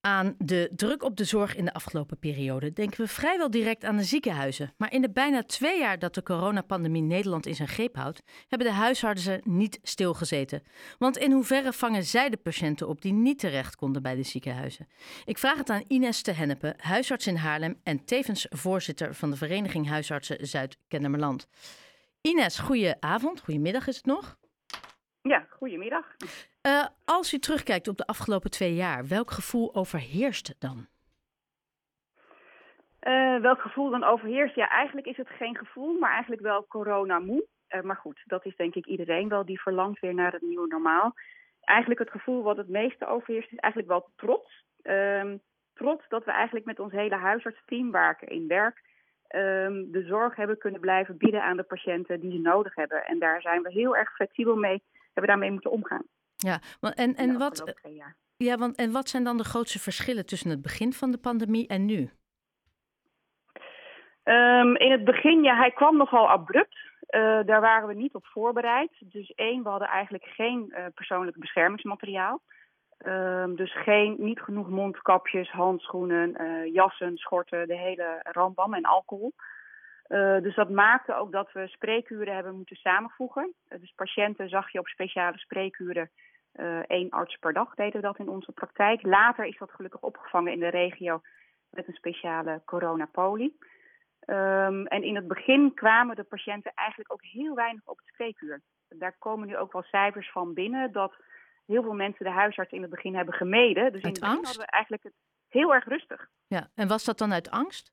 Aan de druk op de zorg in de afgelopen periode denken we vrijwel direct aan de ziekenhuizen. Maar in de bijna twee jaar dat de coronapandemie Nederland in zijn greep houdt, hebben de huisartsen niet stilgezeten. Want in hoeverre vangen zij de patiënten op die niet terecht konden bij de ziekenhuizen? Ik vraag het aan Ines te Hennepe, huisarts in Haarlem en tevens voorzitter van de Vereniging Huisartsen Zuid-Kennemerland. Ines, goedenavond, goedemiddag is het nog? Ja, goedemiddag. Uh, als u terugkijkt op de afgelopen twee jaar, welk gevoel overheerst dan? Uh, welk gevoel dan overheerst? Ja, eigenlijk is het geen gevoel, maar eigenlijk wel corona-moe. Uh, maar goed, dat is denk ik iedereen wel die verlangt weer naar het nieuwe normaal. Eigenlijk het gevoel wat het meeste overheerst is eigenlijk wel trots. Ehm, trots dat we eigenlijk met ons hele huisartsteam waar ik in werk... Um, de zorg hebben kunnen blijven bieden aan de patiënten die ze nodig hebben. En daar zijn we heel erg flexibel mee, hebben daarmee moeten omgaan. Ja, en, en, wat, ja, want, en wat zijn dan de grootste verschillen tussen het begin van de pandemie en nu? Um, in het begin, ja, hij kwam nogal abrupt. Uh, daar waren we niet op voorbereid. Dus één, we hadden eigenlijk geen uh, persoonlijk beschermingsmateriaal. Um, dus geen, niet genoeg mondkapjes, handschoenen, uh, jassen, schorten, de hele rambam en alcohol. dus dat maakte ook dat we spreekuren hebben moeten samenvoegen. dus patiënten zag je op speciale spreekuren één arts per dag deden we dat in onze praktijk. Later is dat gelukkig opgevangen in de regio met een speciale coronapoli. Um, en in het begin kwamen de patiënten eigenlijk ook heel weinig op het spreekuur. Daar komen nu ook wel cijfers van binnen dat heel veel mensen de huisarts in het begin hebben gemeden. Dus uit in het begin hadden we eigenlijk het heel erg rustig. Ja, en was dat dan uit angst?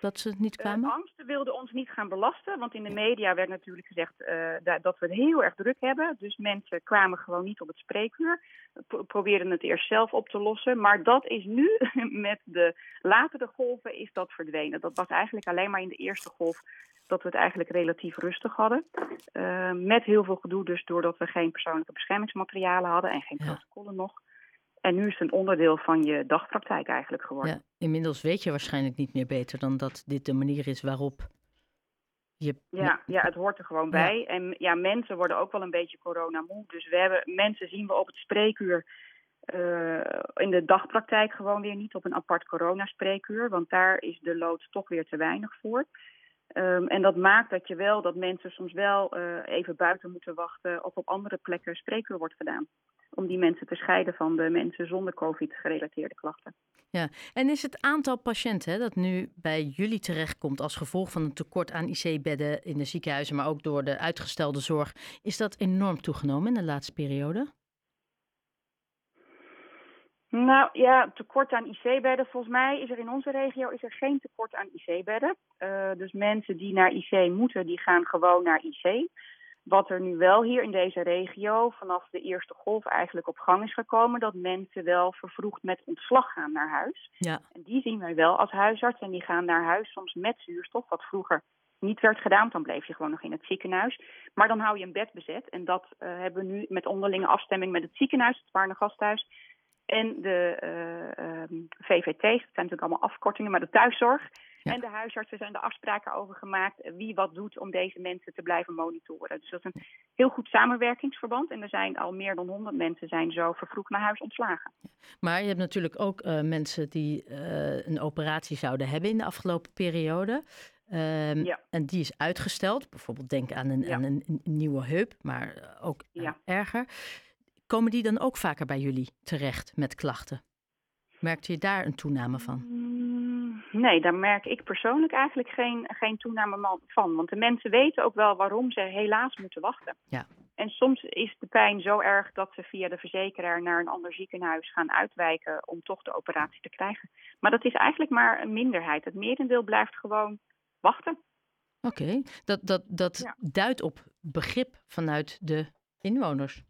Dat ze niet kwamen? Uh, angsten wilden ons niet gaan belasten, want in de media werd natuurlijk gezegd uh, dat we het heel erg druk hebben. Dus mensen kwamen gewoon niet op het spreekuur, pro probeerden het eerst zelf op te lossen. Maar dat is nu, met de latere golven, is dat verdwenen. Dat was eigenlijk alleen maar in de eerste golf dat we het eigenlijk relatief rustig hadden. Uh, met heel veel gedoe dus doordat we geen persoonlijke beschermingsmaterialen hadden en geen protocollen ja. nog. En nu is het een onderdeel van je dagpraktijk eigenlijk geworden. Ja, inmiddels weet je waarschijnlijk niet meer beter dan dat dit de manier is waarop je... Ja, ja het hoort er gewoon bij. En ja, mensen worden ook wel een beetje coronamoe. Dus we hebben, mensen zien we op het spreekuur uh, in de dagpraktijk gewoon weer niet op een apart coronaspreekuur. Want daar is de lood toch weer te weinig voor. Um, en dat maakt dat je wel, dat mensen soms wel uh, even buiten moeten wachten of op andere plekken spreekuur wordt gedaan om die mensen te scheiden van de mensen zonder COVID-gerelateerde klachten. Ja, en is het aantal patiënten dat nu bij jullie terechtkomt als gevolg van een tekort aan IC-bedden in de ziekenhuizen, maar ook door de uitgestelde zorg, is dat enorm toegenomen in de laatste periode? Nou ja, tekort aan IC-bedden. Volgens mij is er in onze regio is er geen tekort aan IC-bedden. Uh, dus mensen die naar IC moeten, die gaan gewoon naar IC. Wat er nu wel hier in deze regio vanaf de eerste golf eigenlijk op gang is gekomen, dat mensen wel vervroegd met ontslag gaan naar huis. Ja. En die zien wij wel als huisarts en die gaan naar huis soms met zuurstof, wat vroeger niet werd gedaan. Dan bleef je gewoon nog in het ziekenhuis. Maar dan hou je een bed bezet. En dat uh, hebben we nu met onderlinge afstemming met het ziekenhuis, het Waarne Gasthuis, en de uh, um, VVT's, dat zijn natuurlijk allemaal afkortingen, maar de thuiszorg. Ja. En de huisartsen zijn er afspraken over gemaakt wie wat doet om deze mensen te blijven monitoren. Dus dat is een heel goed samenwerkingsverband. En er zijn al meer dan 100 mensen zijn zo vervroegd naar huis ontslagen. Maar je hebt natuurlijk ook uh, mensen die uh, een operatie zouden hebben in de afgelopen periode. Um, ja. En die is uitgesteld. Bijvoorbeeld denk aan een, ja. aan een, een nieuwe heup, maar ook ja. erger. Komen die dan ook vaker bij jullie terecht met klachten? Merkte je daar een toename van? Nee, daar merk ik persoonlijk eigenlijk geen, geen toename van. Want de mensen weten ook wel waarom ze helaas moeten wachten. Ja. En soms is de pijn zo erg dat ze via de verzekeraar naar een ander ziekenhuis gaan uitwijken om toch de operatie te krijgen. Maar dat is eigenlijk maar een minderheid. Het merendeel blijft gewoon wachten. Oké, okay. dat, dat, dat ja. duidt op begrip vanuit de inwoners.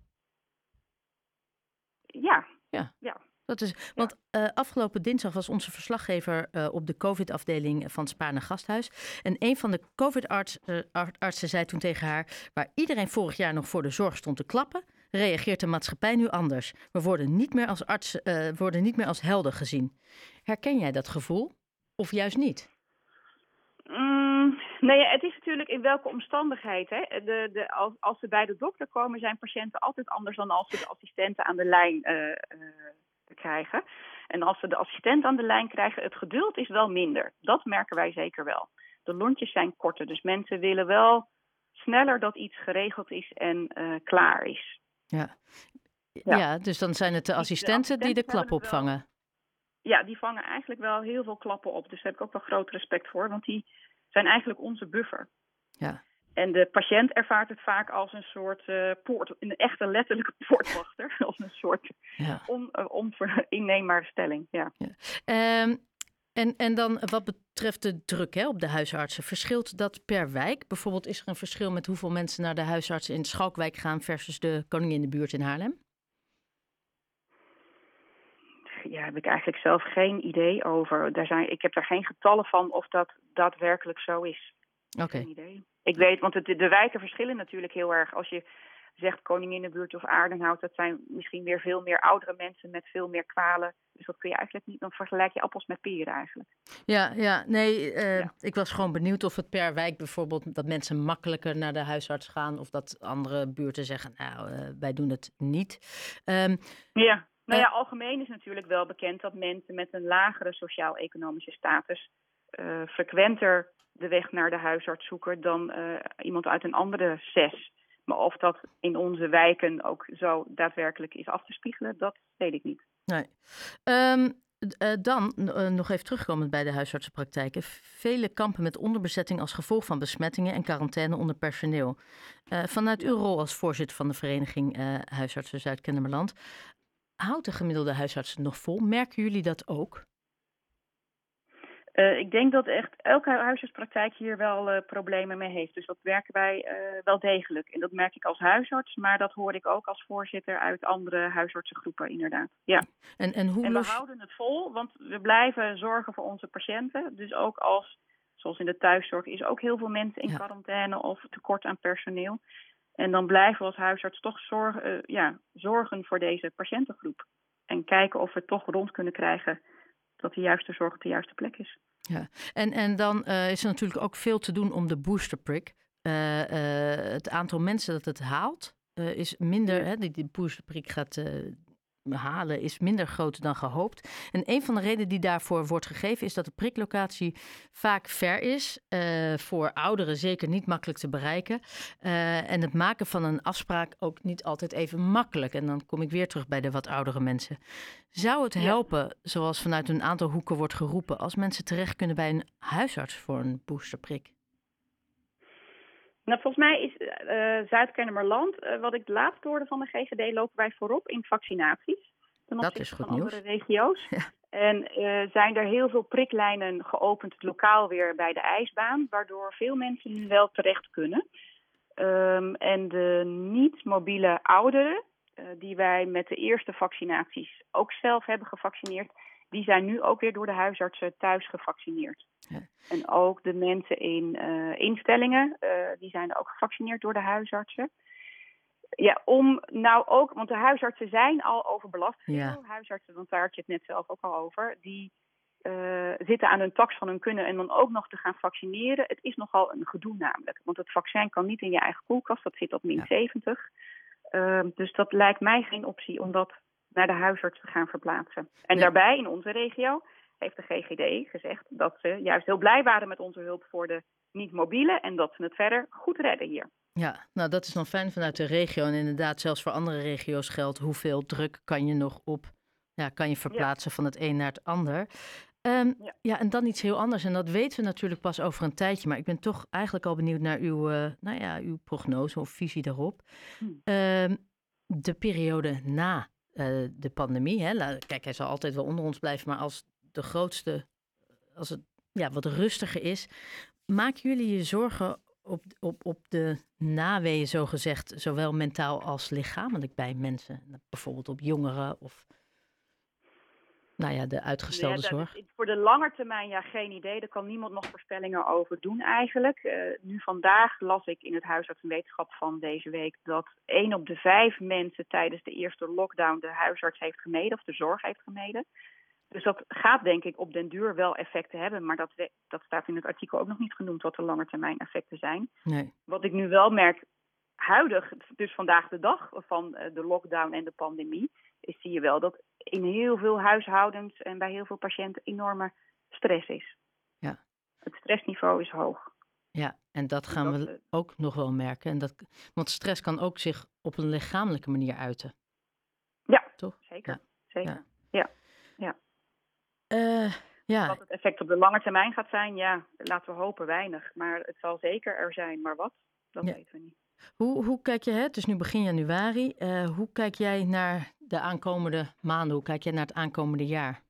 Ja. Ja. ja. Dat is, want uh, afgelopen dinsdag was onze verslaggever uh, op de COVID-afdeling van Spaarne Gasthuis. En een van de COVID-artsen uh, zei toen tegen haar: Waar iedereen vorig jaar nog voor de zorg stond te klappen, reageert de maatschappij nu anders. We worden niet meer als artsen, uh, worden niet meer als helden gezien. Herken jij dat gevoel? Of juist niet? Mm, nee, het is natuurlijk in welke omstandigheid. Hè? De, de, als, als ze bij de dokter komen, zijn patiënten altijd anders dan als ze de assistenten aan de lijn te krijgen. En als we de assistent aan de lijn krijgen, het geduld is wel minder. Dat merken wij zeker wel. De lontjes zijn korter, dus mensen willen wel sneller dat iets geregeld is en uh, klaar is. Ja. ja. Ja. dus dan zijn het de assistenten, die de klap opvangen. ja, die vangen eigenlijk wel heel veel klappen op. Dus daar heb ik ook wel groot respect voor, want die zijn eigenlijk onze buffer. Ja. En de patiënt ervaart het vaak als een soort uh, poort, een echte letterlijke poortwachter. als een soort ja. on, uh, stelling. Ja. ja. Um, en, en dan wat betreft de druk hè, op de huisartsen, verschilt dat per wijk? Bijvoorbeeld is er een verschil met hoeveel mensen naar de huisartsen in Schalkwijk gaan versus de koningin in de buurt in Haarlem? Ja, heb ik eigenlijk zelf geen idee over. Daar zijn, ik heb daar geen getallen van of dat daadwerkelijk zo is. Oké. idee. Ik weet, want het, de wijken verschillen natuurlijk heel erg. Als je zegt Koninginnenbuurt of Aardenhout, dat zijn misschien weer veel meer oudere mensen met veel meer kwalen. Dus dat kun je eigenlijk niet, dan vergelijk je appels met peren eigenlijk. Ja, ja nee, uh, ik was gewoon benieuwd of het per wijk bijvoorbeeld, dat mensen makkelijker naar de huisarts gaan of dat andere buurten zeggen, nou, uh, wij doen het niet. Um, ja. Nou ja, eh, algemeen is natuurlijk wel bekend dat mensen met een lagere sociaal-economische status frequenter de weg naar de huisarts zoeken dan uh, iemand uit een andere zes. Maar of dat in onze wijken ook zo daadwerkelijk is af te spiegelen, dat weet ik niet. Nee. Um, uh, dan uh, nog even terugkomend bij de huisartsenpraktijken. Vele kampen met onderbezetting als gevolg van besmettingen en quarantaine onder personeel. Vanuit uw rol als voorzitter van de vereniging Huisartsen Zuid-Kennemerland, houdt de gemiddelde huisarts het nog vol? Merken jullie dat ook? Uh, ik denk dat echt elke huisartspraktijk hier wel uh, problemen mee heeft. Dus dat werken wij uh, wel degelijk. En dat merk ik als huisarts, maar dat hoor ik ook als voorzitter uit andere huisartsengroepen, inderdaad. Ja. En, en, hoe en we houden het vol, want we blijven zorgen voor onze patiënten. Dus ook als, zoals in de thuiszorg, is ook heel veel mensen in ja. quarantaine of tekort aan personeel. En dan blijven we als huisarts toch zorgen, ja, zorgen voor deze patiëntengroep. En kijken of we het toch rond kunnen krijgen dat de juiste zorg op de juiste plek is. Ja, en, en dan uh, is er natuurlijk ook veel te doen om de boosterprik. Uh, uh, het aantal mensen dat het haalt is minder. Hè, die, die boosterprik gaat halen is minder groot dan gehoopt. En een van de redenen die daarvoor wordt gegeven is dat de priklocatie vaak ver is. Uh, voor ouderen zeker niet makkelijk te bereiken. Uh, en het maken van een afspraak ook niet altijd even makkelijk. En dan kom ik weer terug bij de wat oudere mensen. Zou het helpen, zoals vanuit een aantal hoeken wordt geroepen, als mensen terecht kunnen bij een huisarts voor een boosterprik? Nou, volgens mij is uh, Zuid-Kennemerland, uh, wat ik laatst hoorde van de GGD, lopen wij voorop in vaccinaties. Ten dat is goed van nieuws. andere regio's. Ja. En uh, zijn er heel veel priklijnen geopend lokaal weer bij de ijsbaan, waardoor veel mensen nu wel terecht kunnen. Um, en de niet-mobiele ouderen, die wij met de eerste vaccinaties ook zelf hebben gevaccineerd, die zijn nu ook weer door de huisartsen thuis gevaccineerd. Ja. En ook de mensen in uh, instellingen, uh, die zijn ook gevaccineerd door de huisartsen. Ja, om nou ook, want de huisartsen zijn al overbelast. Ja. Huisartsen, want daar had je het net zelf ook al over, die uh, zitten aan hun tax van hun kunnen en dan ook nog te gaan vaccineren. Het is nogal een gedoe namelijk. Want het vaccin kan niet in je eigen koelkast, dat zit op min ja. 70. dus dat lijkt mij geen optie om dat naar de huisarts te gaan verplaatsen. En daarbij, in onze regio, heeft de GGD gezegd dat ze juist heel blij waren met onze hulp voor de niet-mobiele en dat ze het verder goed redden hier. Ja, nou dat is dan fijn vanuit de regio. En inderdaad, zelfs voor andere regio's geldt hoeveel druk kan je nog op, ja, kan je verplaatsen ja. van het een naar het ander. Um, ja. ja. en dan iets heel anders. En dat weten we natuurlijk pas over een tijdje. Maar ik ben toch eigenlijk al benieuwd naar uw, uh, nou ja, uw prognose of visie daarop. Hm. Um, de periode na uh, de pandemie. Hè. Kijk, hij zal altijd wel onder ons blijven, maar als de grootste, als het ja, wat rustiger is, maken jullie je zorgen op, op, op de naweeën, zo gezegd, zowel mentaal als lichamelijk bij mensen? Bijvoorbeeld op jongeren of nou ja, de uitgestelde ja, zorg? Voor de lange termijn, ja, geen idee. Daar kan niemand nog voorspellingen over doen eigenlijk. Uh, nu vandaag las ik in het huisarts en wetenschap van deze week dat één op de vijf mensen tijdens de eerste lockdown de huisarts heeft gemeden of de zorg heeft gemeden. Dus dat gaat denk ik op den duur wel effecten hebben, maar dat, dat staat in het artikel ook nog niet genoemd wat de langetermijn effecten zijn. Nee. Wat ik nu wel merk, huidig, dus vandaag de dag van de lockdown en de pandemie, is zie je wel dat in heel veel huishoudens en bij heel veel patiënten enorme stress is. Ja. Het stressniveau is hoog. Ja, en dat gaan Dat, we eh, ook nog wel merken. En dat, want stress kan ook zich op een lichamelijke manier uiten. Ja, Toch? zeker. Ja. zeker. Eh, ja, Wat het effect op de lange termijn gaat zijn, ja, laten we hopen weinig. Maar het zal zeker er zijn. Maar wat, dat Ja. weten we niet. hoe, hoe kijk je, hè? het is nu begin januari, eh, hoe kijk jij naar de aankomende maanden? Hoe kijk jij naar het aankomende jaar?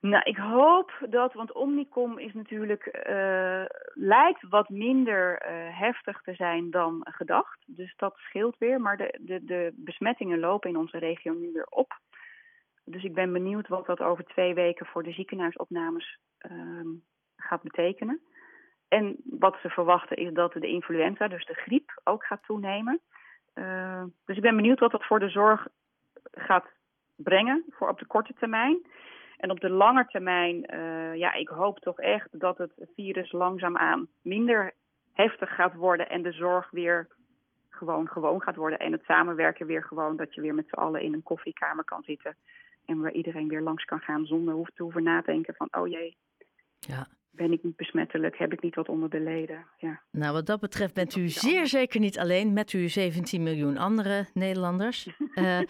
Nou, ik hoop dat, want Omnicom is natuurlijk, eh, lijkt wat minder heftig te zijn dan gedacht. Dus dat scheelt weer. Maar de, de, de besmettingen lopen in onze regio nu weer op. Dus ik ben benieuwd wat dat over twee weken voor de ziekenhuisopnames ehm, gaat betekenen. En wat ze verwachten is dat de influenza, dus de griep, ook gaat toenemen. Eh, dus ik ben benieuwd wat dat voor de zorg gaat brengen voor op de korte termijn. En op de lange termijn, eh, ja, ik hoop toch echt dat het virus langzaamaan minder heftig gaat worden en de zorg weer gewoon gewoon gaat worden. En het samenwerken weer gewoon, dat je weer met z'n allen in een koffiekamer kan zitten. En waar iedereen weer langs kan gaan zonder hoef te hoeven nadenken van, oh jee, Ja. ben ik niet besmettelijk? Heb ik niet wat onder de leden? Ja. Nou, wat dat betreft bent u zeer zeker niet alleen met uw 17 miljoen andere Nederlanders. Eh,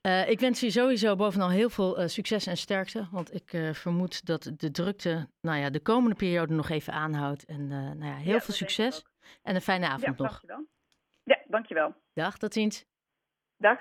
eh, ik wens u sowieso bovenal heel veel eh, succes en sterkte. Want ik vermoed dat de drukte nou ja, de komende periode nog even aanhoudt. En nou ja, heel Ja, veel succes en een fijne Ja, avond nog. dankjewel. Ja, dankjewel. Dag, tot ziens.